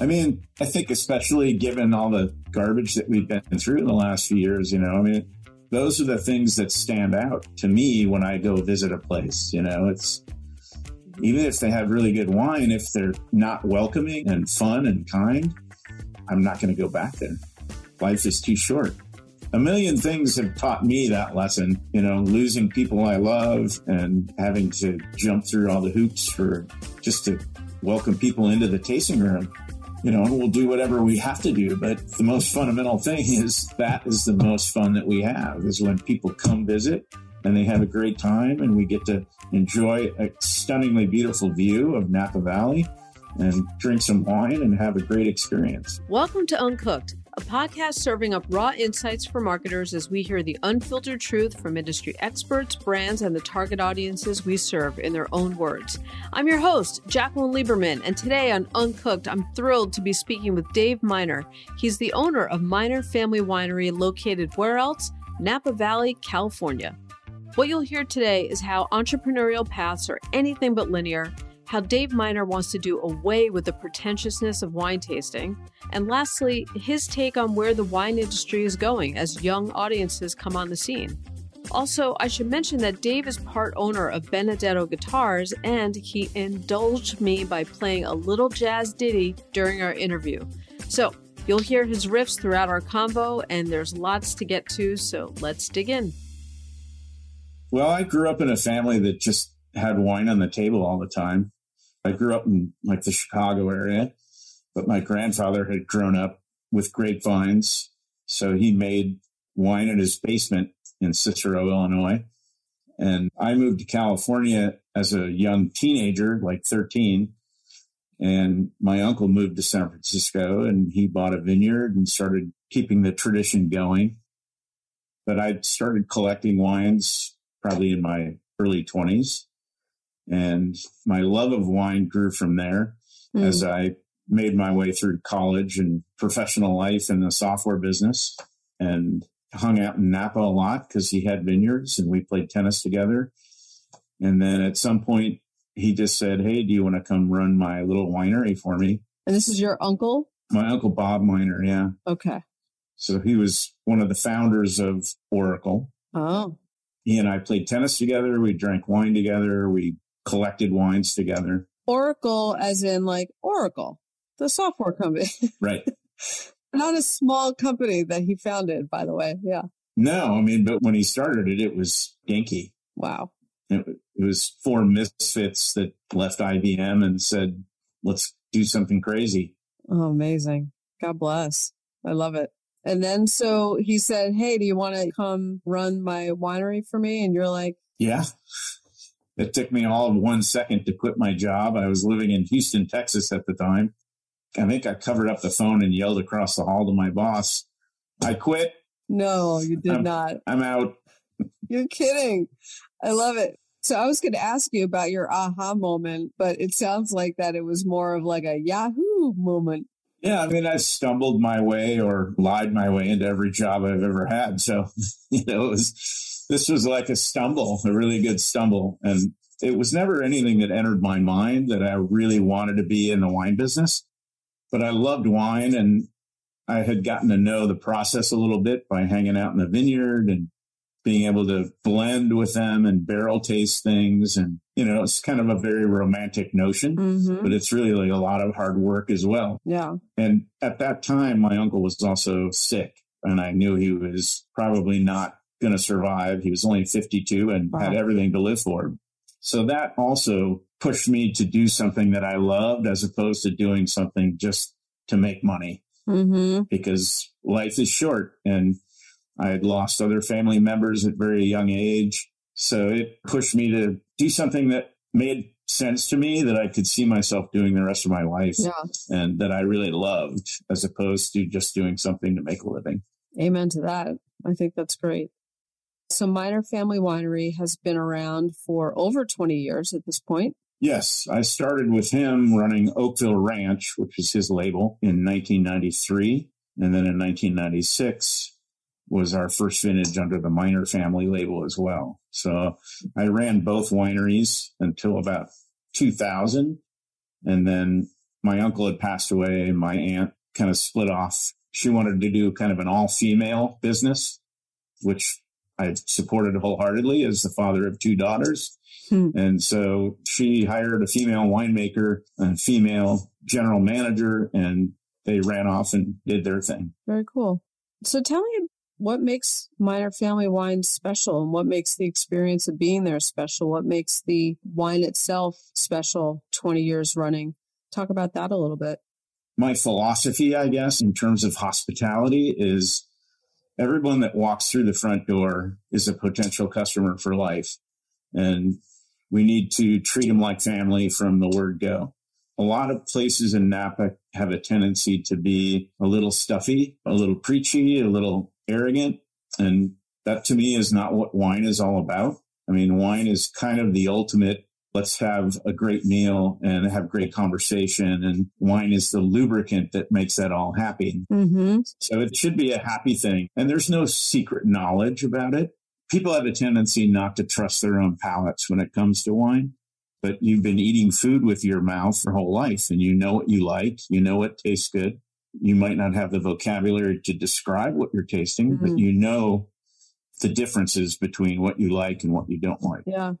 I mean, I think especially given all the garbage that we've been through in the last few years, you know, I mean, those are the things that stand out to me when I go visit a place. You know, it's even if they have really good wine, if they're not welcoming and fun and kind, I'm not going to go back there. Life is too short. A million things have taught me that lesson, you know, losing people I love and having to jump through all the hoops for just to welcome people into the tasting room you know, we'll do whatever we have to do. But the most fundamental thing is that is the most fun that we have is when people come visit and they have a great time and we get to enjoy a stunningly beautiful view of Napa Valley and drink some wine and have a great experience. Welcome to Uncooked a podcast serving up raw insights for marketers as we hear the unfiltered truth from industry experts, brands, and the target audiences we serve in their own words. I'm your host, Jacqueline Lieberman, and today on Uncooked, I'm thrilled to be speaking with Dave Miner. He's the owner of Miner Family Winery located where else? Napa Valley, California. What you'll hear today is how entrepreneurial paths are anything but linear how Dave Miner wants to do away with the pretentiousness of wine tasting, and lastly, his take on where the wine industry is going as young audiences come on the scene. Also, I should mention that Dave is part owner of Benedetto Guitars, and he indulged me by playing a little jazz ditty during our interview. So, you'll hear his riffs throughout our convo, and there's lots to get to, so let's dig in. Well, I grew up in a family that just had wine on the table all the time. I grew up in like the Chicago area, but my grandfather had grown up with grapevines. So he made wine in his basement in Cicero, Illinois. And I moved to California as a young teenager, like 13. And my uncle moved to San Francisco and he bought a vineyard and started keeping the tradition going. But I started collecting wines probably in my early 20s. And my love of wine grew from there mm. as I made my way through college and professional life in the software business and hung out in Napa a lot because he had vineyards and we played tennis together. And then at some point, he just said, Hey, do you want to come run my little winery for me? And this is your uncle? My uncle Bob Miner, yeah. Okay. So he was one of the founders of Oracle. Oh. He and I played tennis together. We drank wine together. We collected wines together. Oracle, as in like Oracle, the software company. Right. Not a small company that he founded, by the way. Yeah. No, I mean, but when he started it, it was dinky. Wow. It, it was four misfits that left IBM and said, let's do something crazy. Oh, amazing. God bless. I love it. And then so he said, Hey, do you want to come run my winery for me? And you're like, Yeah. It took me all of one second to quit my job. I was living in Houston, Texas at the time. I think I covered up the phone and yelled across the hall to my boss, I quit. No, you did I'm, not. I'm out. You're kidding. I love it. So I was going to ask you about your aha moment, but it sounds like that it was more of like a Yahoo moment. Yeah, I mean, I stumbled my way or lied my way into every job I've ever had. So, you know, it was this was like a stumble, a really good stumble. And it was never anything that entered my mind that I really wanted to be in the wine business. But I loved wine and I had gotten to know the process a little bit by hanging out in the vineyard and being able to blend with them and barrel taste things. And, you know, it's kind of a very romantic notion, mm-hmm. but it's really like a lot of hard work as well. Yeah. And at that time, my uncle was also sick and I knew he was probably not going to survive. He was only 52 and wow. had everything to live for. So that also pushed me to do something that I loved as opposed to doing something just to make money mm-hmm. because life is short and I had lost other family members at very young age. So it pushed me to do something that made sense to me that I could see myself doing the rest of my life yeah. and that I really loved as opposed to just doing something to make a living. Amen to that. I think that's great. So Miner Family Winery has been around for over 20 years at this point. Yes, I started with him running Oakville Ranch, which is his label, in 1993. And then in 1996 was our first vintage under the Miner family label as well. So I ran both wineries until about 2000. And then my uncle had passed away and my aunt kind of split off. She wanted to do kind of an all female business, which I supported wholeheartedly as the father of two daughters. Hmm. And so she hired a female winemaker and female general manager, and they ran off and did their thing. Very cool. So tell me what makes Miner Family Wine special and what makes the experience of being there special? What makes the wine itself special 20 years running? Talk about that a little bit. My philosophy, I guess, in terms of hospitality is everyone that walks through the front door is a potential customer for life. And we need to treat them like family from the word go. A lot of places in Napa have a tendency to be a little stuffy, a little preachy, a little arrogant. And that to me is not what wine is all about. I mean, wine is kind of the ultimate let's have a great meal and have great conversation. And wine is the lubricant that makes that all happy. Mm-hmm. So it should be a happy thing. And there's no secret knowledge about it. People have a tendency not to trust their own palates when it comes to wine. But you've been eating food with your mouth your whole life and you know what you like. You know what tastes good. You might not have the vocabulary to describe what you're tasting, mm-hmm. but you know the differences between what you like and what you don't like. Yeah.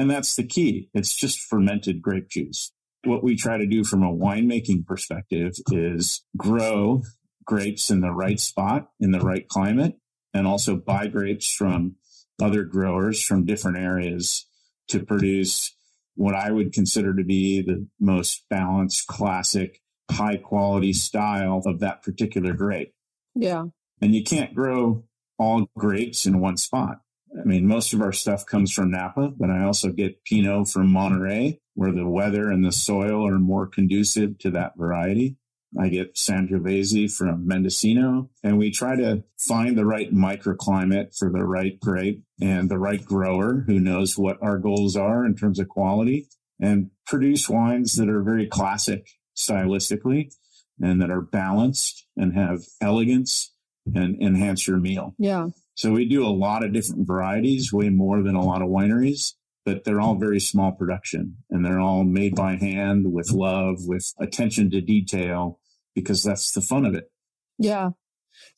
And that's the key. It's just fermented grape juice. What we try to do from a winemaking perspective is grow grapes in the right spot, in the right climate, and also buy grapes from other growers from different areas to produce what I would consider to be the most balanced, classic, high quality style of that particular grape. Yeah. And you can't grow all grapes in one spot. I mean, most of our stuff comes from Napa, but I also get Pinot from Monterey, where the weather and the soil are more conducive to that variety. I get Sangiovese from Mendocino, and we try to find the right microclimate for the right grape and the right grower who knows what our goals are in terms of quality and produce wines that are very classic stylistically and that are balanced and have elegance and enhance your meal. Yeah. So we do a lot of different varieties, way more than a lot of wineries, but they're all very small production and they're all made by hand with love, with attention to detail, because that's the fun of it. Yeah.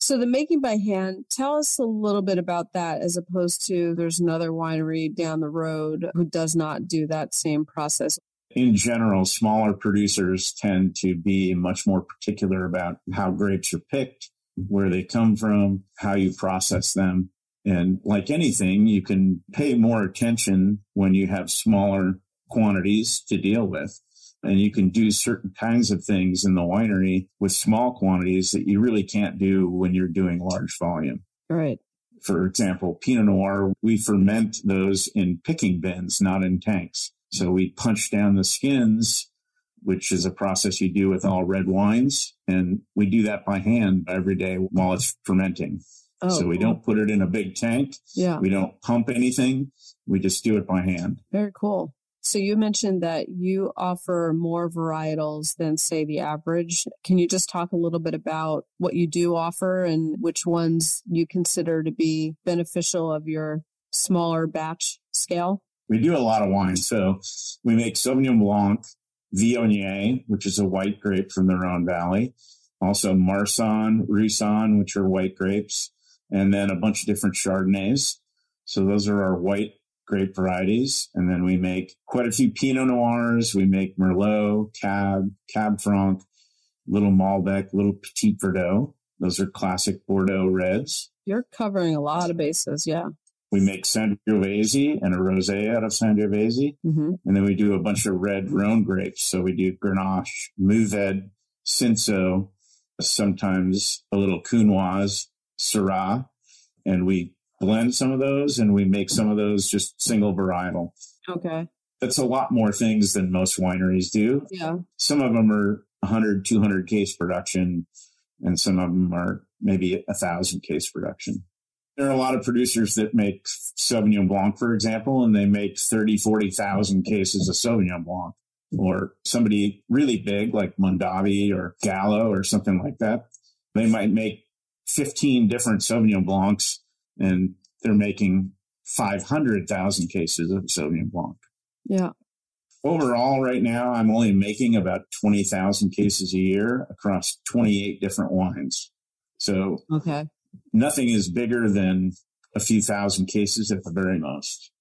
So the making by hand, tell us a little bit about that as opposed to there's another winery down the road who does not do that same process. In general, smaller producers tend to be much more particular about how grapes are picked where they come from, how you process them. And like anything, you can pay more attention when you have smaller quantities to deal with. And you can do certain kinds of things in the winery with small quantities that you really can't do when you're doing large volume. Right. For example, Pinot Noir, we ferment those in picking bins, not in tanks. So we punch down the skins which is a process you do with all red wines. And we do that by hand every day while it's fermenting. Oh, so we cool. don't put it in a big tank. Yeah. We don't pump anything. We just do it by hand. Very cool. So you mentioned that you offer more varietals than say the average. Can you just talk a little bit about what you do offer and which ones you consider to be beneficial of your smaller batch scale? We do a lot of wine. So we make Sauvignon Blanc, Viognier, which is a white grape from the Rhone Valley. Also Marsanne, Roussanne, which are white grapes, and then a bunch of different Chardonnays. So those are our white grape varieties. And then we make quite a few Pinot Noirs. We make Merlot, Cab, Cab Franc, Little Malbec, Little Petit Verdot. Those are classic Bordeaux reds. You're covering a lot of bases. Yeah. We make Sangiovese and a rosé out of Sangiovese. Mm-hmm. And then we do a bunch of red Rhone grapes. So we do Grenache, Mourvedre, Cinsault, sometimes a little Counoise, Syrah. And we blend some of those and we make some of those just single varietal. Okay. That's a lot more things than most wineries do. Yeah. Some of them are 100, 200 case production, and some of them are maybe a thousand case production. There are a lot of producers that make Sauvignon Blanc, for example, and they make 30, 40,000 cases of Sauvignon Blanc. Or somebody really big like Mondavi or Gallo or something like that. They might make 15 different Sauvignon Blancs and they're making 500,000 cases of Sauvignon Blanc. Yeah. Overall, right now, I'm only making about 20,000 cases a year across 28 different wines. So okay. Nothing is bigger than a few thousand cases at the very most.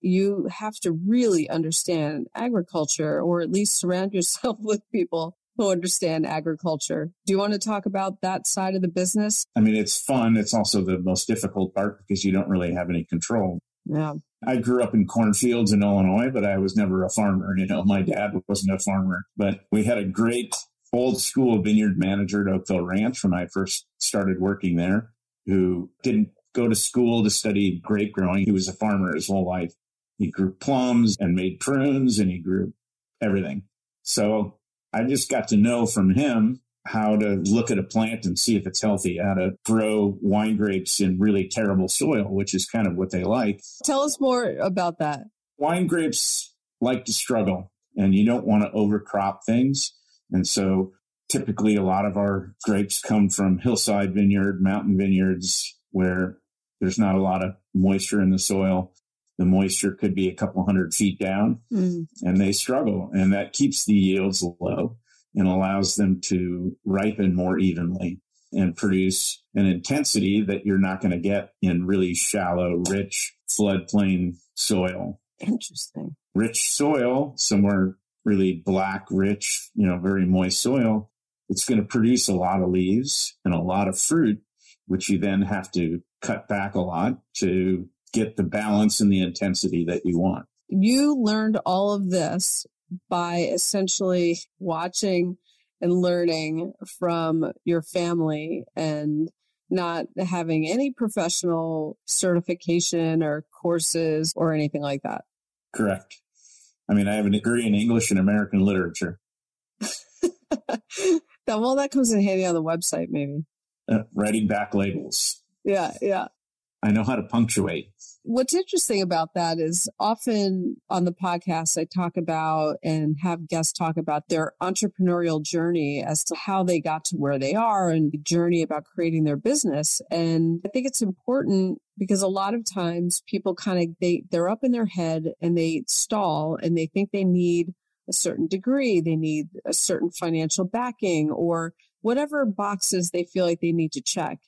You have to really understand agriculture or at least surround yourself with people who understand agriculture. Do you want to talk about that side of the business? I mean, it's fun. It's also the most difficult part because you don't really have any control. Yeah. I grew up in cornfields in Illinois, but I was never a farmer. You know, my dad wasn't a farmer, but we had a great old school vineyard manager at Oakville Ranch when I first started working there who didn't go to school to study grape growing. He was a farmer his whole life. He grew plums and made prunes and he grew everything. So I just got to know from him how to look at a plant and see if it's healthy, how to grow wine grapes in really terrible soil, which is kind of what they like. Tell us more about that. Wine grapes like to struggle and you don't want to overcrop things. And so typically a lot of our grapes come from hillside vineyard, mountain vineyards where there's not a lot of moisture in the soil. The moisture could be a couple hundred feet down mm. and they struggle and that keeps the yields low and allows them to ripen more evenly and produce an intensity that you're not going to get in really shallow, rich floodplain soil. Interesting. Rich soil, somewhere really black, rich, you know, very moist soil, it's going to produce a lot of leaves and a lot of fruit, which you then have to cut back a lot to get the balance and the intensity that you want. You learned all of this by essentially watching and learning from your family and not having any professional certification or courses or anything like that. Correct. I mean, I have a degree in English and American literature. well, that comes in handy on the website, maybe. Uh, writing back labels. Yeah, yeah. I know how to punctuate. What's interesting about that is often on the podcast, I talk about and have guests talk about their entrepreneurial journey as to how they got to where they are and the journey about creating their business. And I think it's important because a lot of times people kind of, they, they're up in their head and they stall and they think they need a certain degree, they need a certain financial backing or whatever boxes they feel like they need to check.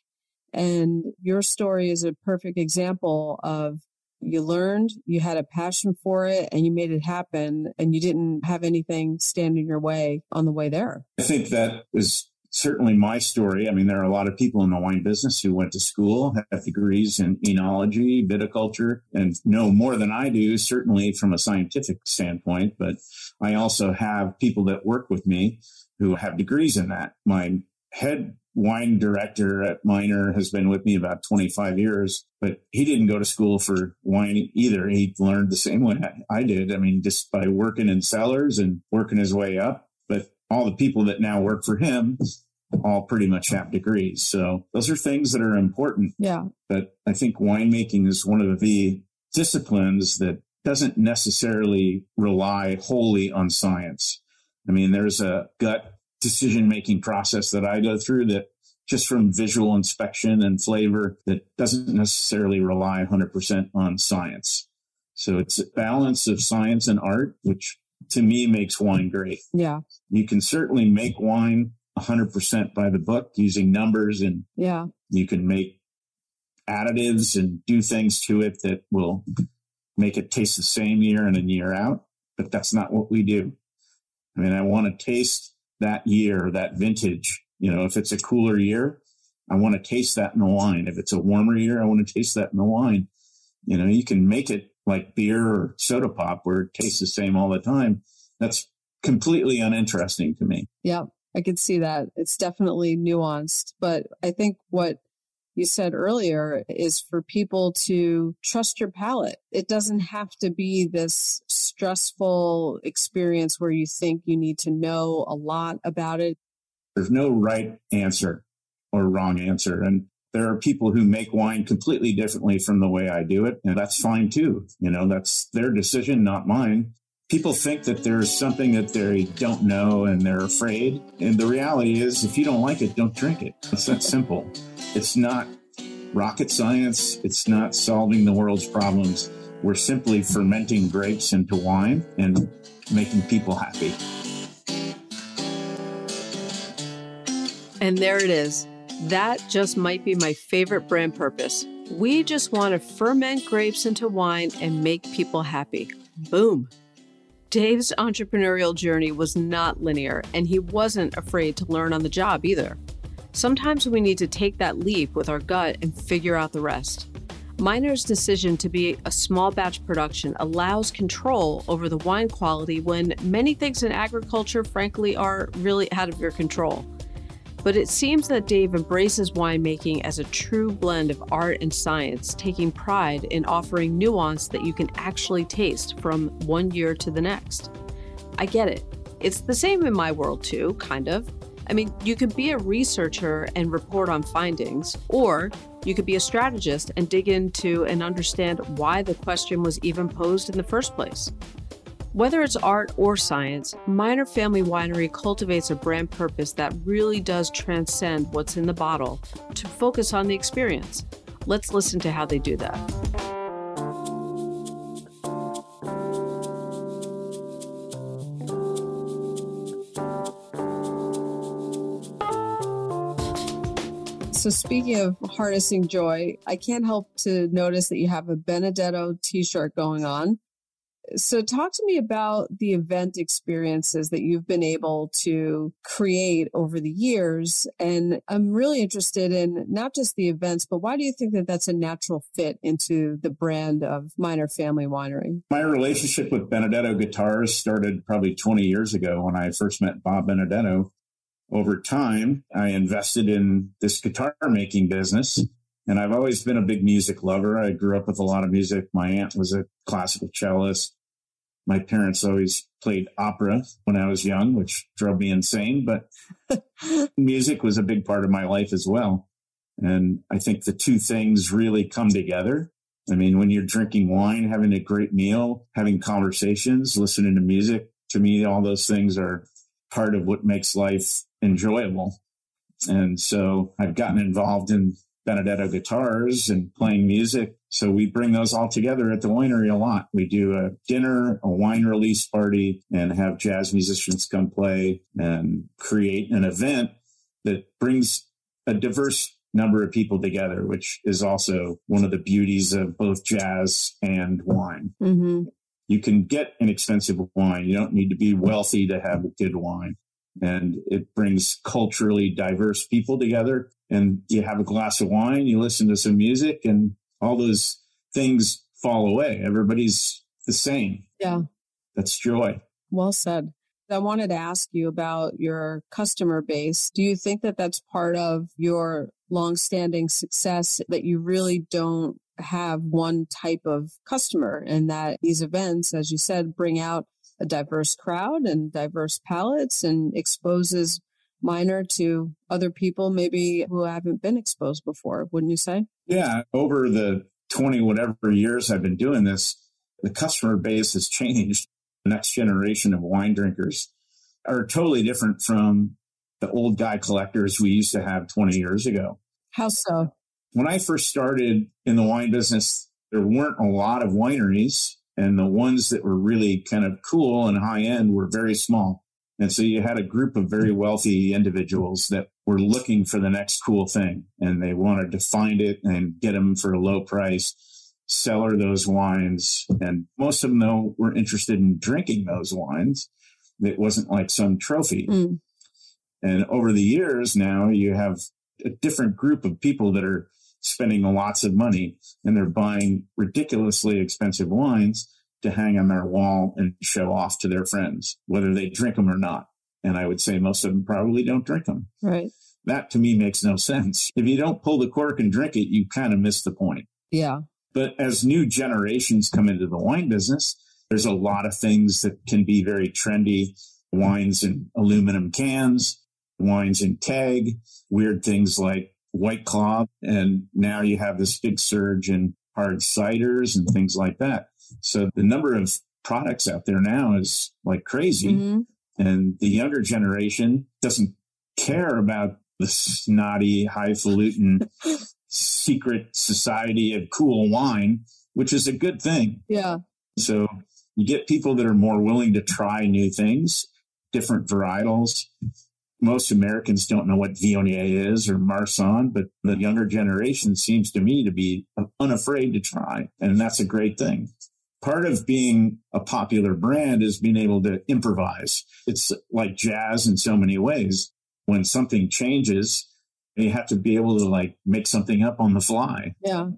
And your story is a perfect example of you learned, you had a passion for it, and you made it happen, and you didn't have anything stand in your way on the way there. I think that is certainly my story. I mean, there are a lot of people in the wine business who went to school, have degrees in enology, viticulture, and know more than I do, certainly from a scientific standpoint. But I also have people that work with me who have degrees in that. My head wine director at Miner has been with me about 25 years, but he didn't go to school for wine either. He learned the same way I did. I mean, just by working in cellars and working his way up. All the people that now work for him all pretty much have degrees. So those are things that are important. Yeah. But I think winemaking is one of the disciplines that doesn't necessarily rely wholly on science. I mean, there's a gut decision making process that I go through that just from visual inspection and flavor that doesn't necessarily rely 100% on science. So it's a balance of science and art, which to me makes wine great. Yeah. You can certainly make wine 100% by the book using numbers and yeah. you can make additives and do things to it that will make it taste the same year in and year out. But that's not what we do. I mean, I want to taste that year, that vintage. You know, if it's a cooler year, I want to taste that in the wine. If it's a warmer year, I want to taste that in the wine. You know, you can make it like beer or soda pop where it tastes the same all the time. That's completely uninteresting to me. Yeah, I could see that. It's definitely nuanced, but I think what you said earlier is for people to trust your palate. It doesn't have to be this stressful experience where you think you need to know a lot about it. There's no right answer or wrong answer. And there are people who make wine completely differently from the way I do it. And that's fine too. You know, that's their decision, not mine. People think that there's something that they don't know and they're afraid. And the reality is, if you don't like it, don't drink it. It's that simple. It's not rocket science. It's not solving the world's problems. We're simply fermenting grapes into wine and making people happy. And there it is. That just might be my favorite brand purpose. We just want to ferment grapes into wine and make people happy. Boom. Dave's entrepreneurial journey was not linear, and he wasn't afraid to learn on the job either. Sometimes we need to take that leap with our gut and figure out the rest. Miner's decision to be a small batch production allows control over the wine quality when many things in agriculture, frankly, are really out of your control. But it seems that Dave embraces winemaking as a true blend of art and science, taking pride in offering nuance that you can actually taste from one year to the next. I get it. It's the same in my world, too, kind of. I mean, you could be a researcher and report on findings, or you could be a strategist and dig into and understand why the question was even posed in the first place. Whether it's art or science, Miner Family Winery cultivates a brand purpose that really does transcend what's in the bottle to focus on the experience. Let's listen to how they do that. So, speaking of harnessing joy, I can't help to notice that you have a Benedetto t shirt going on. So, talk to me about the event experiences that you've been able to create over the years. And I'm really interested in not just the events, but why do you think that that's a natural fit into the brand of Miner Family Winery? My relationship with Benedetto Guitars started probably 20 years ago when I first met Bob Benedetto. Over time, I invested in this guitar making business and I've always been a big music lover. I grew up with a lot of music. My aunt was a classical cellist. My parents always played opera when I was young, which drove me insane, but music was a big part of my life as well. And I think the two things really come together. I mean, when you're drinking wine, having a great meal, having conversations, listening to music, to me, all those things are part of what makes life enjoyable. And so I've gotten involved in Benedetto guitars and playing music. So we bring those all together at the winery a lot. We do a dinner, a wine release party, and have jazz musicians come play and create an event that brings a diverse number of people together, which is also one of the beauties of both jazz and wine. Mm-hmm. You can get an expensive wine. You don't need to be wealthy to have good wine and it brings culturally diverse people together. And you have a glass of wine, you listen to some music, and all those things fall away. Everybody's the same. Yeah. That's joy. Well said. I wanted to ask you about your customer base. Do you think that that's part of your longstanding success that you really don't have one type of customer and that these events, as you said, bring out a diverse crowd and diverse palates and exposes Miner to other people maybe who haven't been exposed before, wouldn't you say? Yeah. Over the 20 whatever years I've been doing this, the customer base has changed. The next generation of wine drinkers are totally different from the old guy collectors we used to have 20 years ago. How so? When I first started in the wine business, there weren't a lot of wineries and the ones that were really kind of cool and high end were very small. And so you had a group of very wealthy individuals that were looking for the next cool thing and they wanted to find it and get them for a low price, cellar those wines. And most of them, though, were interested in drinking those wines. It wasn't like some trophy. Mm. And over the years now, you have a different group of people that are spending lots of money and they're buying ridiculously expensive wines to hang on their wall and show off to their friends, whether they drink them or not. And I would say most of them probably don't drink them. Right. That to me makes no sense. If you don't pull the cork and drink it, you kind of miss the point. Yeah. But as new generations come into the wine business, there's a lot of things that can be very trendy wines in aluminum cans, wines in keg, weird things like White Claw. And now you have this big surge in hard ciders and things like that. So the number of products out there now is like crazy. Mm-hmm. And the younger generation doesn't care about the snotty, highfalutin secret society of cool wine, which is a good thing. Yeah. So You get people that are more willing to try new things, different varietals. Most Americans don't know what Viognier is or Marsanne, but the younger generation seems to me to be unafraid to try. And that's a great thing. Part of being a popular brand is being able to improvise. It's like jazz in so many ways. When something changes, you have to be able to like make something up on the fly. Yeah.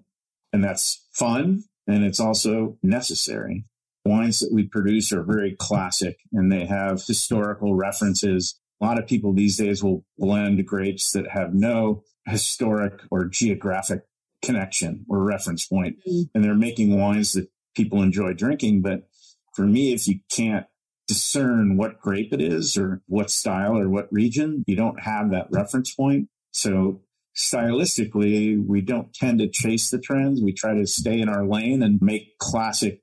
And that's fun and it's also necessary. Wines that we produce are very classic and they have historical references. A lot of people these days will blend grapes that have no historic or geographic connection or reference point. Mm-hmm. And they're making wines that people enjoy drinking. But for me, if you can't discern what grape it is or what style or what region, you don't have that reference point. So stylistically, we don't tend to chase the trends. We try to stay in our lane and make classic,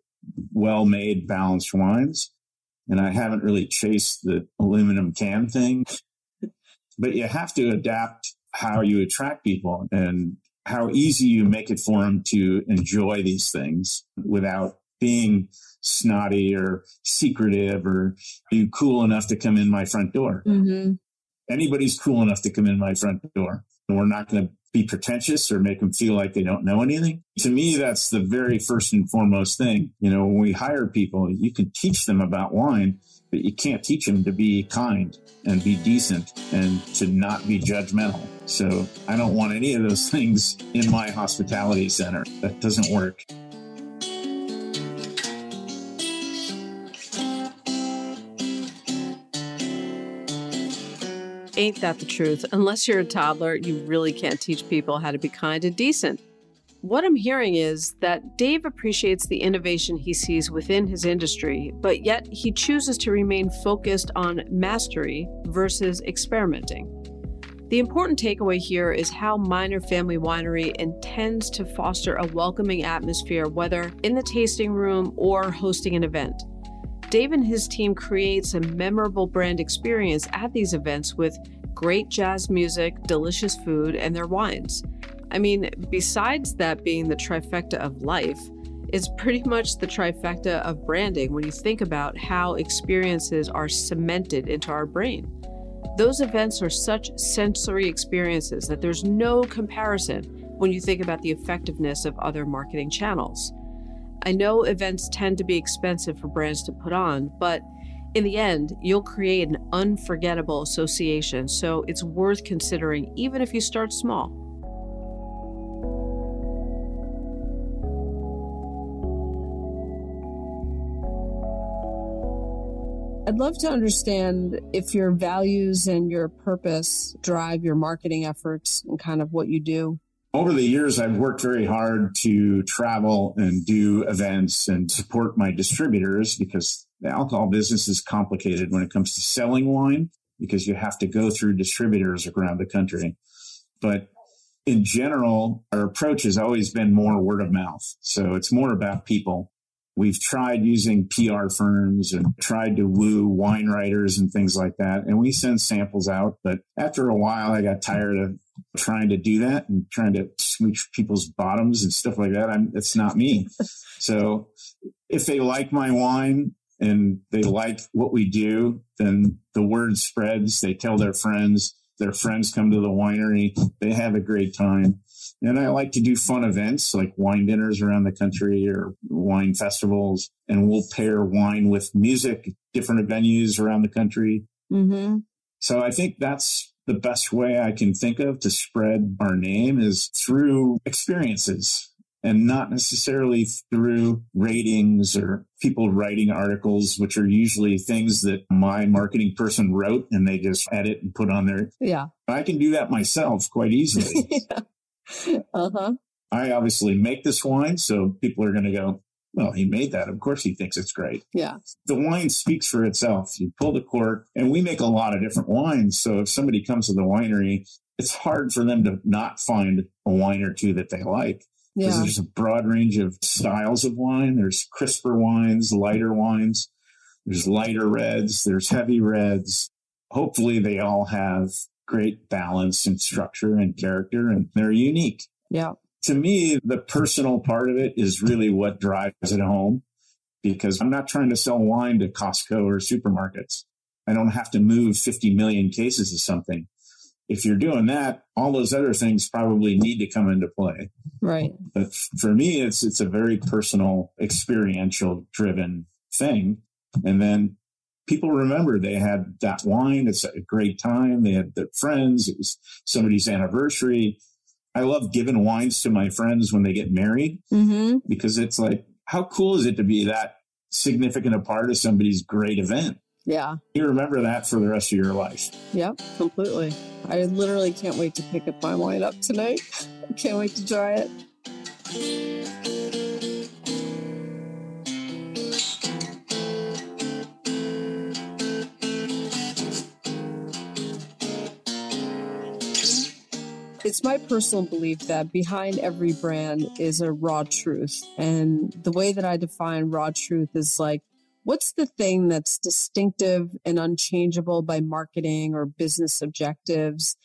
well made, balanced wines. And I haven't really chased the aluminum can thing, but you have to adapt how you attract people and how easy you make it for them to enjoy these things without being snotty or secretive or you cool enough to come in my front door. Mm-hmm anybody's cool enough to come in my front door. And we're not going to be pretentious or make them feel like they don't know anything. To me, that's the very first and foremost thing. You know, when we hire people, you can teach them about wine, you can't teach them to be kind and be decent and to not be judgmental. So I don't want any of those things in my hospitality center. That doesn't work. Ain't that the truth? Unless you're a toddler, you really can't teach people how to be kind and decent. What I'm hearing is that Dave appreciates the innovation he sees within his industry, but yet he chooses to remain focused on mastery versus experimenting. The important takeaway here is how Miner Family Winery intends to foster a welcoming atmosphere, whether in the tasting room or hosting an event. Dave and his team creates a memorable brand experience at these events with great jazz music, delicious food, and their wines. I mean, besides that being the trifecta of life, it's pretty much the trifecta of branding when you think about how experiences are cemented into our brain. Those events are such sensory experiences that there's no comparison when you think about the effectiveness of other marketing channels. I know events tend to be expensive for brands to put on, but in the end, you'll create an unforgettable association, so it's worth considering even if you start small. I'd love to understand if your values and your purpose drive your marketing efforts and kind of what you do over the years, I've worked very hard to travel and do events and support my distributors because the alcohol business is complicated when it comes to selling wine because you have to go through distributors around the country. But in general, our approach has always been more word of mouth. So it's more about people. We've tried using PR firms and tried to woo wine writers and things like that. And we send samples out. But after a while, I got tired of trying to do that and trying to smooch people's bottoms and stuff like that. I'm, it's not me. so if they like my wine and they like what we do, then the word spreads. They tell their friends, their friends come to the winery. They have a great time. And I like to do fun events like wine dinners around the country or wine festivals. And we'll pair wine with music, different venues around the country. Mm-hmm. So I think that's the best way I can think of to spread our name is through experiences and not necessarily through ratings or people writing articles, which are usually things that my marketing person wrote and they just edit and put on there. Yeah. I can do that myself quite easily. yeah. Uh huh. I obviously make this wine, so people are going to go, well, he made that. Of course, he thinks it's great. Yeah. The wine speaks for itself. You pull the cork, and we make a lot of different wines. So if somebody comes to the winery, it's hard for them to not find a wine or two that they like. Because yeah. there's a broad range of styles of wine. There's crisper wines, lighter wines. There's lighter reds. There's heavy reds. Hopefully, they all have great balance and structure and character, and they're unique. Yeah to me, the personal part of it is really what drives it home. because I'm not trying to sell wine to Costco or supermarkets. I don't have to move 50 million cases of something. If you're doing that, all those other things probably need to come into play. Right. But for me, it's it's a very personal, experiential driven thing. And then people remember they had that wine. It's a great time. They had their friends. It was somebody's anniversary. I love giving wines to my friends when they get married Mm-hmm. because it's like, how cool is it to be that significant a part of somebody's great event? Yeah. You remember that for the rest of your life. Yep. Completely. I literally can't wait to pick up my wine up tonight. I can't wait to try it. It's my personal belief that behind every brand is a raw truth. And the way that I define raw truth is like, what's the thing that's distinctive and unchangeable by marketing or business objectives?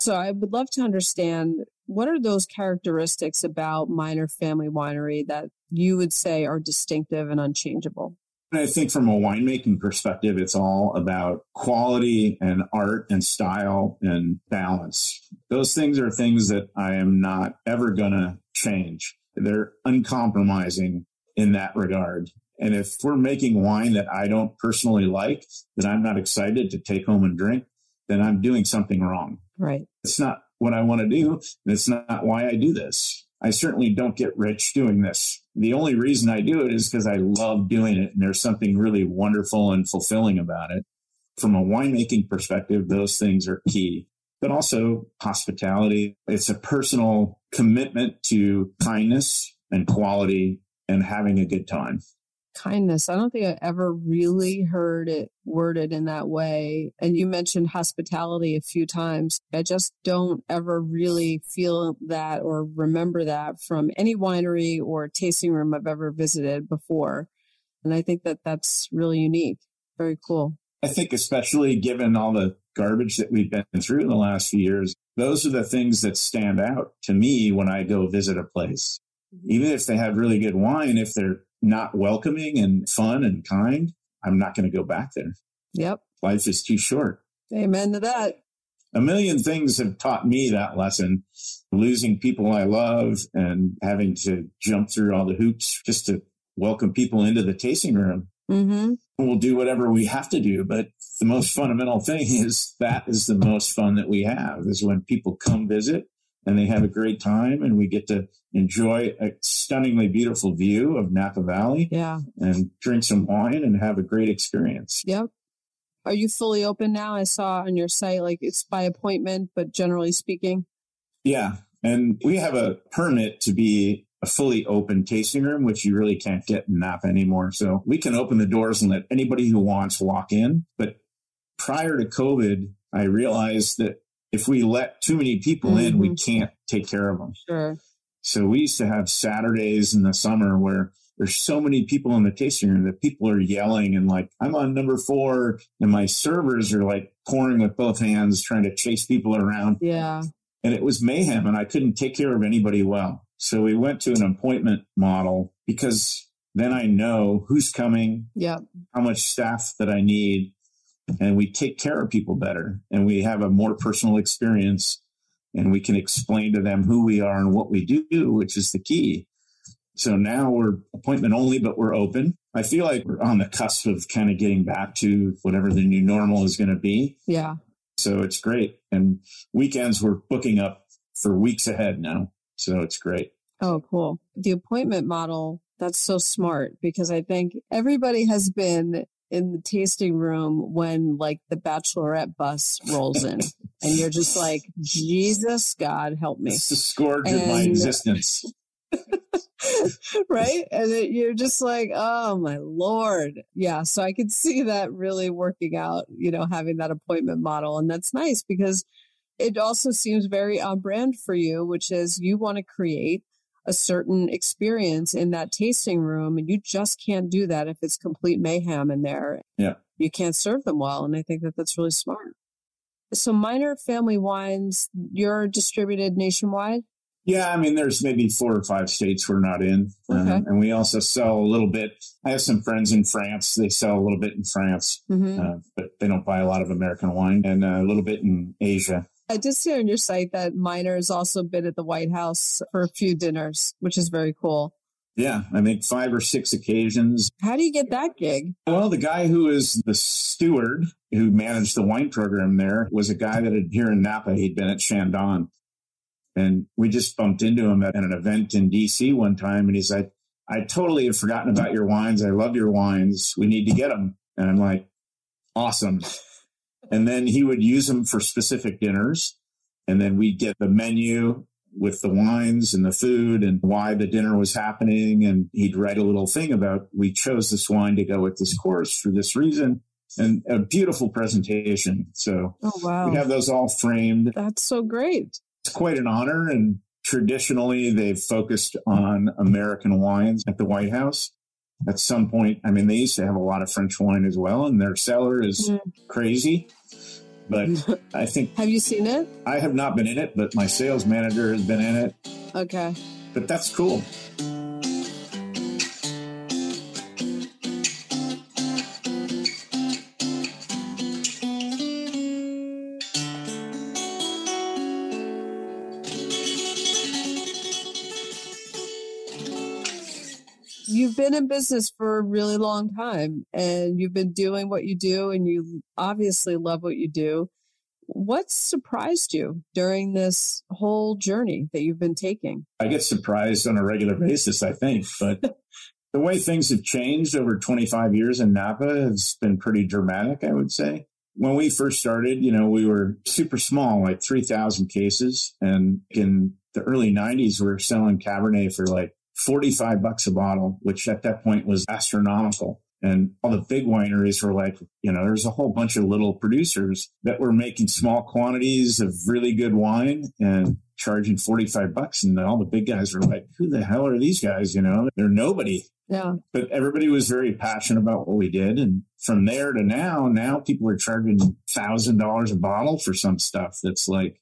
So I would love to understand what are those characteristics about Miner Family Winery that you would say are distinctive and unchangeable? I think from a winemaking perspective, it's all about quality and art and style and balance. Those things are things that I am not ever going to change. They're uncompromising in that regard. And if we're making wine that I don't personally like, that I'm not excited to take home and drink, then I'm doing something wrong. Right. It's not what I want to do. And it's not why I do this. I certainly don't get rich doing this. The only reason I do it is because I love doing it. And there's something really wonderful and fulfilling about it. From a winemaking perspective, those things are key, but also hospitality. It's a personal commitment to kindness and quality and having a good time. Kindness. I don't think I ever really heard it worded in that way. And you mentioned hospitality a few times. I just don't ever really feel that or remember that from any winery or tasting room I've ever visited before. And I think that that's really unique. Very cool. I think, especially given all the garbage that we've been through in the last few years, those are the things that stand out to me when I go visit a place. Even if they have really good wine, if they're not welcoming and fun and kind, I'm not going to go back there. Yep. Life is too short. Amen to that. A million things have taught me that lesson. Losing people I love and having to jump through all the hoops just to welcome people into the tasting room. Mm-hmm. We'll do whatever we have to do, but the most fundamental thing is that is the most fun that we have is when people come visit and they have a great time and we get to enjoy a stunningly beautiful view of Napa Valley Yeah. and drink some wine and have a great experience. Yep. Are you fully open now? I saw on your site like it's by appointment, but generally speaking. Yeah. And we have a permit to be a fully open tasting room, which you really can't get in Napa anymore. So we can open the doors and let anybody who wants walk in. But prior to COVID, I realized that if we let too many people in, we mm-hmm. can't take care of them. Sure. So we used to have Saturdays in the summer where there's so many people in the tasting room that people are yelling and like, I'm on number four. And my servers are like pouring with both hands, trying to chase people around. Yeah. And it was mayhem and I couldn't take care of anybody well. So we went to an appointment model because then I know who's coming, Yep. how much staff that I need, and we take care of people better and we have a more personal experience and we can explain to them who we are and what we do, which is the key. So now we're appointment only, but we're open. I feel like we're on the cusp of kind of getting back to whatever the new normal is going to be. Yeah. So it's great. And weekends we're booking up for weeks ahead now. So it's great. Oh, cool. The appointment model, that's so smart because I think everybody has been in the tasting room when like the bachelorette bus rolls in and you're just like, Jesus, God, help me. It's the scourge of my existence. right? And it, you're just like, oh my lord, yeah. So I could see that really working out. You know, having that appointment model, and that's nice because it also seems very on brand for you, which is you want to create a certain experience in that tasting room, and you just can't do that if it's complete mayhem in there. Yeah. you can't serve them well, and I think that that's really smart. So, Miner family wines, you're distributed nationwide. Yeah, I mean, there's maybe four or five states we're not in. Okay. Um, and we also sell a little bit. I have some friends in France. They sell a little bit in France, Mhm. uh, but they don't buy a lot of American wine and uh, a little bit in Asia. I did see on your site that Miner has also been at the White House for a few dinners, which is very cool. Yeah, I think five or six occasions. How do you get that gig? Well, the guy who is the steward who managed the wine program there was a guy that had here in Napa. He'd been at Chandon. And we just bumped into him at an event in DC one time. And he's like, I totally have forgotten about your wines. I love your wines. We need to get them. And I'm like, awesome. And then he would use them for specific dinners. And then we'd get the menu with the wines and the food and why the dinner was happening. And he'd write a little thing about, we chose this wine to go with this course for this reason and a beautiful presentation. So Oh, wow. we have those all framed. That's so great. It's quite an honor. And traditionally they've focused on American wines at the White House. At some point, I mean, they used to have a lot of French wine as well, and their cellar is Mm. crazy. But I think Have you seen it? I have not been in it, but my sales manager has been in it. Okay. But that's cool. Been in business for a really long time and you've been doing what you do and you obviously love what you do. What surprised you during this whole journey that you've been taking? I get surprised on a regular basis, I think, but the way things have changed over 25 years in Napa has been pretty dramatic, I would say. When we first started, you know, we were super small, like 3,000 cases. And in the early 90s, we were selling Cabernet for like 45 bucks a bottle, which at that point was astronomical. And all the big wineries were like, you know, there's a whole bunch of little producers that were making small quantities of really good wine and charging 45 bucks. And all the big guys were like, who the hell are these guys? You know, they're nobody. Yeah. But everybody was very passionate about what we did. And from there to now, now people are charging thousand dollars a bottle for some stuff that's like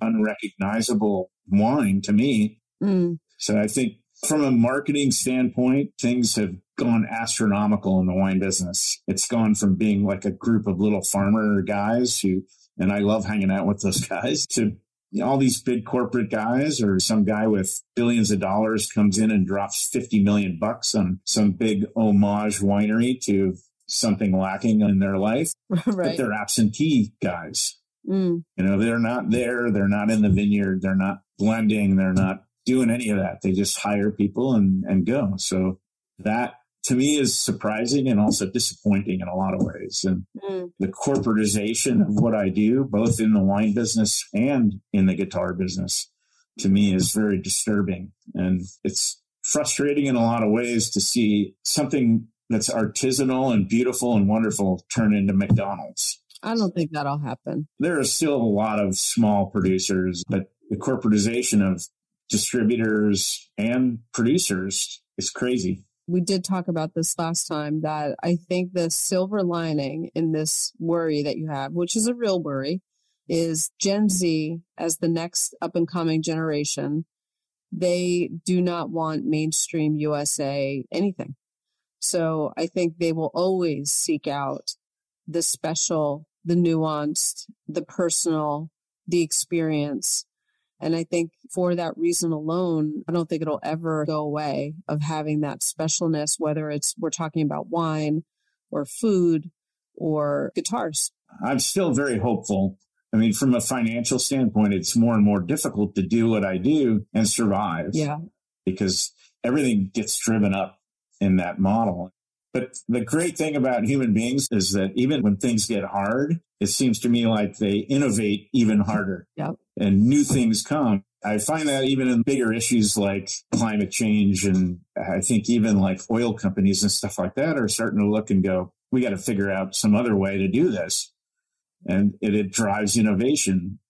unrecognizable wine to me. Mm. So I think from a marketing standpoint, things have gone astronomical in the wine business. It's gone from being like a group of little farmer guys who, and I love hanging out with those guys, to all these big corporate guys or some guy with billions of dollars comes in and drops 50 million bucks on some big homage winery to something lacking in their life. But they're absentee guys. Mm. You know, they're not there. They're not in the vineyard. They're not blending. They're not doing any of that. They just hire people and, and go. So that to me is surprising and also disappointing in a lot of ways. And Mm. the corporatization of what I do, both in the wine business and in the guitar business, to me is very disturbing. And it's frustrating in a lot of ways to see something that's artisanal and beautiful and wonderful turn into McDonald's I don't think that'll happen. there are still a lot of small producers, but the corporatization of distributors and producers is crazy. We did talk about this last time that I think the silver lining in this worry that you have, which is a real worry, is Gen Z as the next up and coming generation. They do not want mainstream USA anything. So I think they will always seek out the special, the nuanced, the personal, the experience. And I think for that reason alone, I don't think it'll ever go away of having that specialness, whether it's we're talking about wine or food or guitars. I'm still very hopeful. I mean, from a financial standpoint, it's more and more difficult to do what I do and survive. Yeah. because everything gets driven up in that model. But the great thing about human beings is that even when things get hard, it seems to me like they innovate even harder Yep. and new things come. I find that even in bigger issues like climate change and I think even like oil companies and stuff like that are starting to look and go, we got to figure out some other way to do this. And it, it drives innovation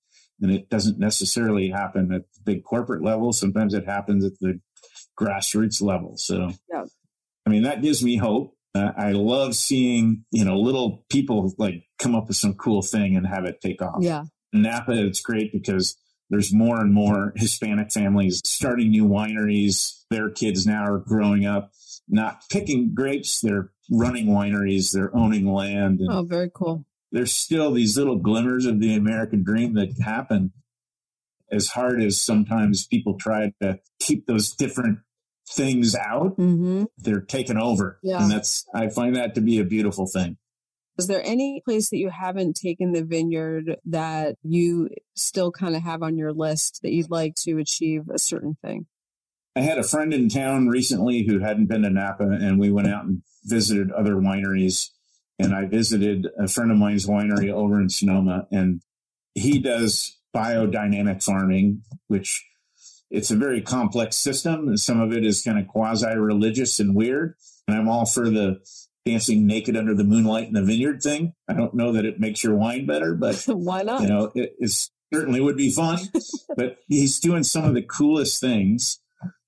and it doesn't necessarily happen at the big corporate level. Sometimes it happens at the grassroots level. So, Yeah. I mean, that gives me hope. Uh, I love seeing, you know, little people like come up with some cool thing and have it take off. Yeah. Napa, it's great because there's more and more Hispanic families starting new wineries. Their kids now are growing up not picking grapes, they're running wineries, they're owning land. And oh, very cool. There's still these little glimmers of the American dream that happen as hard as sometimes people try to keep those different things out, mm-hmm. they're taken over. Yeah. And that's, I find that to be a beautiful thing. Is there any place that you haven't taken the vineyard that you still kind of have on your list that you'd like to achieve a certain thing? I had a friend in town recently who hadn't been to Napa, and we went out and visited other wineries. And I visited a friend of mine's winery over in Sonoma, and he does biodynamic farming, which it's a very complex system. And Some of it is kind of quasi religious and weird. And I'm all for the dancing naked under the moonlight in the vineyard thing. I don't know that it makes your wine better, but why not? You know, it certainly would be fun. but he's doing some of the coolest things.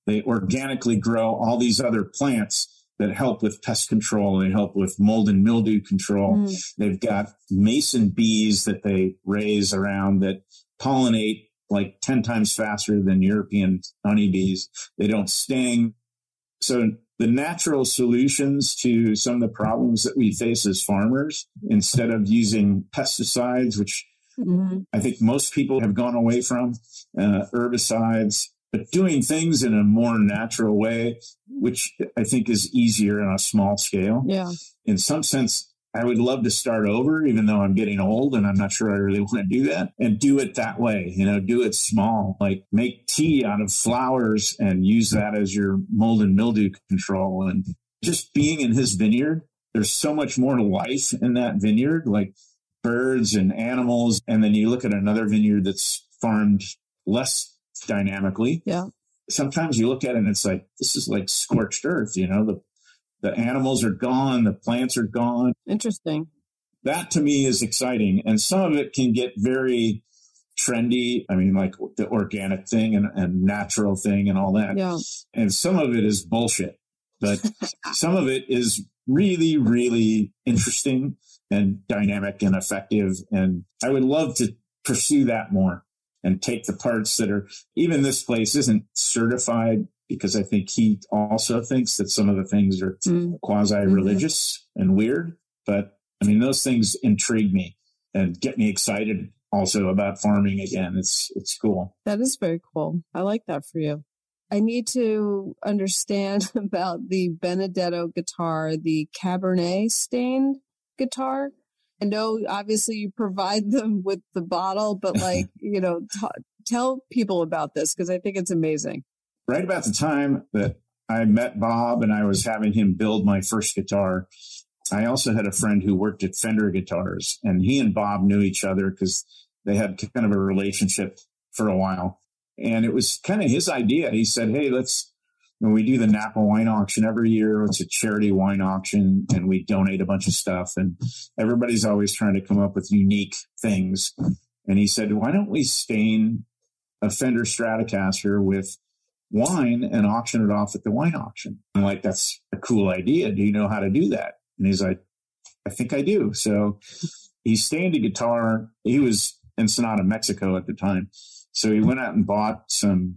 They organically grow all these other plants that help with pest control. They help with mold and mildew control. Mm. They've got mason bees that they raise around that pollinate like 10 times faster than European honeybees. They don't sting. So the natural solutions to some of the problems that we face as farmers, instead of using pesticides, which mm-hmm. I think most people have gone away from, uh, herbicides, but doing things in a more natural way, which I think is easier on a small scale. Yeah. In some sense, I would love to start over, even though I'm getting old and I'm not sure I really want to do that and do it that way. You know, do it small, like make tea out of flowers and use that as your mold and mildew control. And just being in his vineyard, there's so much more life in that vineyard, like birds and animals. And then you look at another vineyard that's farmed less dynamically. Yeah. Sometimes you look at it and it's like, this is like scorched earth, you know, the the animals are gone, the plants are gone. Interesting. That to me is exciting. And some of it can get very trendy. I mean, like the organic thing and, and natural thing and all that. Yeah. And some of it is bullshit, but some of it is really, really interesting and dynamic and effective. And I would love to pursue that more and take the parts that are, even this place isn't certified because I think he also thinks that some of the things are mm. quasi religious mm-hmm. and weird. But I mean, those things intrigue me and get me excited also about farming again. It's, it's cool. That is very cool. I like that for you. I need to understand about the Benedetto guitar, the Cabernet stained guitar. I know obviously you provide them with the bottle, but like, you know, t- tell people about this because I think it's amazing right about the time that I met Bob and I was having him build my first guitar, I also had a friend who worked at Fender Guitars, and he and Bob knew each other because they had kind of a relationship for a while. And it was kind of his idea. He said, Hey, let's, when we do the Napa wine auction every year, it's a charity wine auction and we donate a bunch of stuff. And everybody's always trying to come up with unique things. And he said, Why don't we stain a Fender Stratocaster with wine and auction it off at the wine auction. I'm like, that's a cool idea. Do you know how to do that? And he's like, I think I do. So he stained a guitar. He was in Sonata, Mexico at the time. So he went out and bought some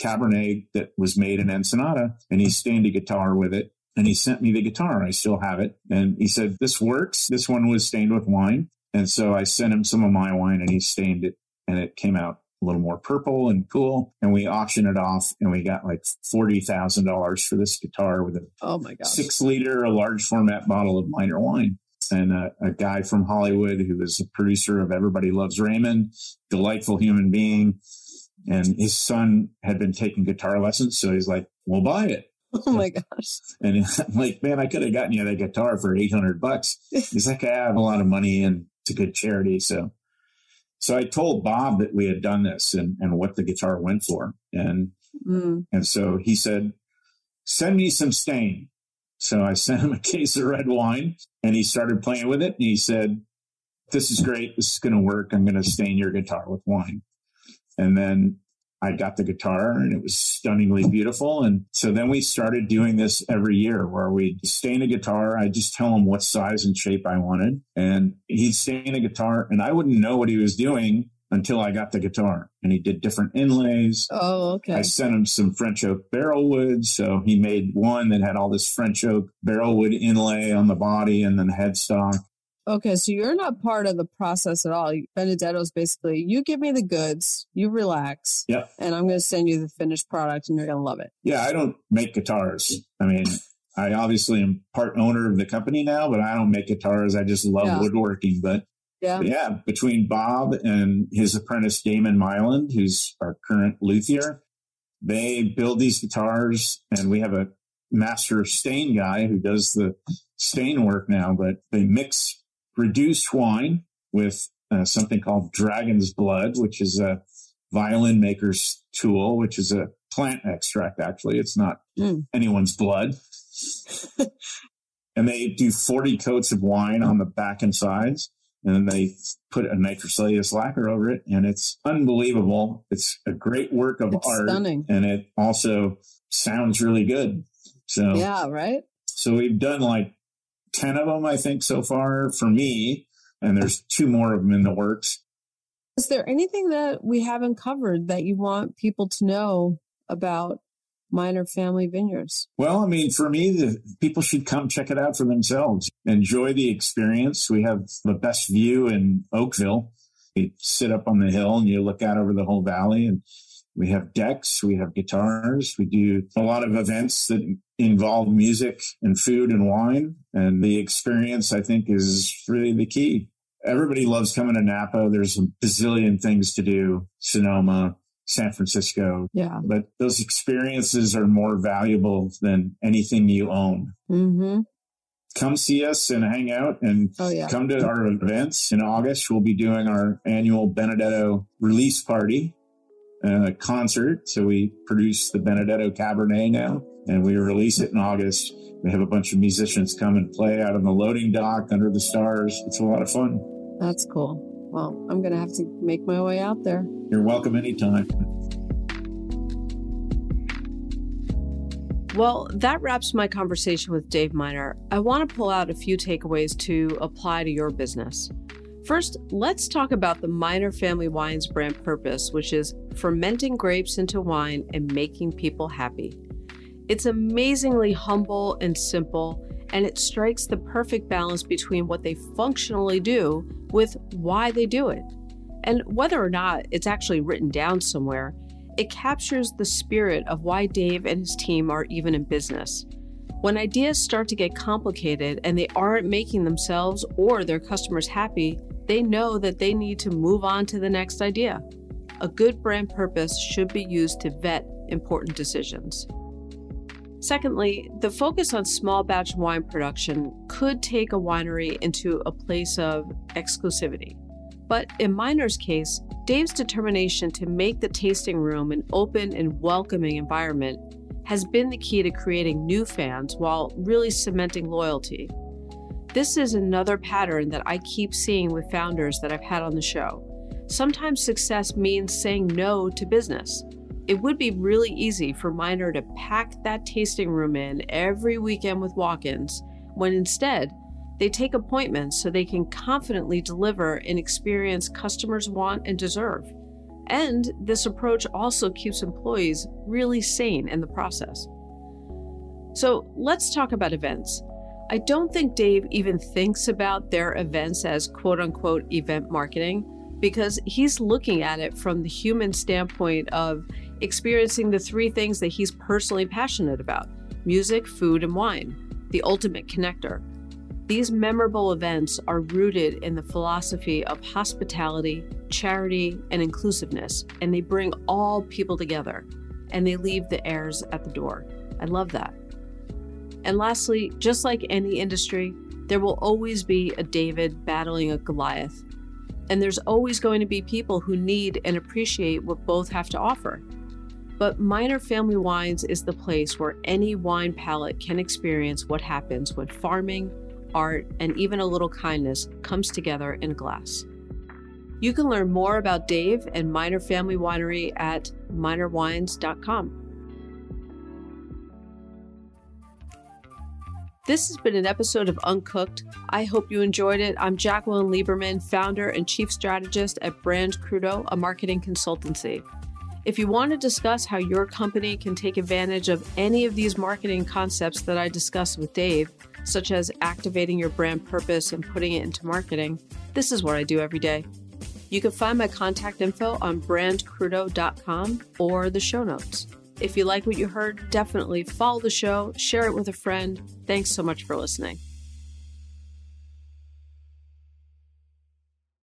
Cabernet that was made in Ensenada and he stained a guitar with it. And he sent me the guitar. I still have it. And he said, This works. This one was stained with wine. And so I sent him some of my wine and he stained it and it came out a little more purple and cool. And we auctioned it off and we got like $40,000 for this guitar with a oh my god six liter, a large format bottle of Miner wine. And a, a guy from Hollywood who was a producer of Everybody Loves Raymond, delightful human being. And his son had been taking guitar lessons. So he's like, we'll buy it. Oh my gosh. And I'm like, man, I could have gotten you that guitar for 800 bucks. He's like, I have a lot of money and it's a good charity. So so I told Bob that we had done this and, and what the guitar went for. And, mm. and so he said, send me some stain. So I sent him a case of red wine and he started playing with it. And he said, this is great. This is going to work. I'm going to stain your guitar with wine. And then I got the guitar and it was stunningly beautiful. And so then we started doing this every year where we'd stain a guitar. I'd just tell him what size and shape I wanted and he'd stain a guitar and I wouldn't know what he was doing until I got the guitar. And he did different inlays. Oh, okay. I sent him some French oak barrel wood. So he made one that had all this French oak barrel wood inlay on the body and then the headstock. Okay, so you're not part of the process at all. Benedetto's basically you give me the goods, you relax, Yep. and I'm going to send you the finished product, and you're going to love it. Yeah, I don't make guitars. I mean, I obviously am part owner of the company now, but I don't make guitars. I just love Yeah. woodworking. But Yeah. But yeah, between Bob and his apprentice Damon Mailand, who's our current luthier, they build these guitars, and we have a master stain guy who does the stain work now. But they mix reduced wine with uh, something called Dragon's Blood, which is a violin maker's tool, which is a plant extract. Actually, it's not Mm. anyone's blood. and they do 40 coats of wine on the back and sides and then they put a nitrocellulose lacquer over it and it's unbelievable it's a great work of It's art stunning. and it also sounds really good so Yeah, right? so we've done like 10 of them i think so far for me and there's two more of them in the works Is there anything that we haven't covered that you want people to know about Miner family vineyards? Well, I mean, for me, the people should come check it out for themselves. Enjoy the experience. We have the best view in Oakville. You sit up on the hill and you look out over the whole valley and we have decks, we have guitars, we do a lot of events that involve music and food and wine. And the experience, I think, is really the key. Everybody loves coming to Napa. There's a bazillion things to do. Sonoma, San Francisco, Yeah. but those experiences are more valuable than anything you own. Mm-hmm. Come see us and hang out and Oh, yeah. come to our events in August. We'll be doing our annual Benedetto release party uh, concert. So we produce the Benedetto Cabernet now and we release it in August. We have a bunch of musicians come and play out on the loading dock under the stars. It's a lot of fun. That's cool. Well, I'm going to have to make my way out there. You're welcome anytime. Well, that wraps my conversation with Dave Miner. I want to pull out a few takeaways to apply to your business. First, let's talk about the Miner Family Wines brand purpose, which is fermenting grapes into wine and making people happy. It's amazingly humble and simple, and it strikes the perfect balance between what they functionally do with why they do it. And whether or not it's actually written down somewhere, it captures the spirit of why Dave and his team are even in business. When ideas start to get complicated and they aren't making themselves or their customers happy, they know that they need to move on to the next idea. A good brand purpose should be used to vet important decisions. Secondly, the focus on small batch wine production could take a winery into a place of exclusivity. But in Miner's case, Dave's determination to make the tasting room an open and welcoming environment has been the key to creating new fans while really cementing loyalty. This is another pattern that I keep seeing with founders that I've had on the show. Sometimes success means saying no to business. It would be really easy for Miner to pack that tasting room in every weekend with walk ins, when instead, they take appointments so they can confidently deliver an experience customers want and deserve. And this approach also keeps employees really sane in the process. So let's talk about events. I don't think Dave even thinks about their events as quote unquote event marketing because he's looking at it from the human standpoint of experiencing the three things that he's personally passionate about music, food, and wine, the ultimate connector. These memorable events are rooted in the philosophy of hospitality, charity, and inclusiveness, and they bring all people together and they leave the airs at the door. I love that. And lastly, just like any industry, there will always be a David battling a Goliath. And there's always going to be people who need and appreciate what both have to offer. But Miner Family Wines is the place where any wine palate can experience what happens when farming, art, and even a little kindness comes together in a glass. You can learn more about Dave and Miner Family Winery at minerwines.com. This has been an episode of Uncooked. I hope you enjoyed it. I'm Jacqueline Lieberman, founder and chief strategist at Brand Crudo, a marketing consultancy. If you want to discuss how your company can take advantage of any of these marketing concepts that I discussed with Dave, such as activating your brand purpose and putting it into marketing, this is what I do every day. You can find my contact info on brandcrudo.com or the show notes. If you like what you heard, definitely follow the show, share it with a friend. Thanks so much for listening.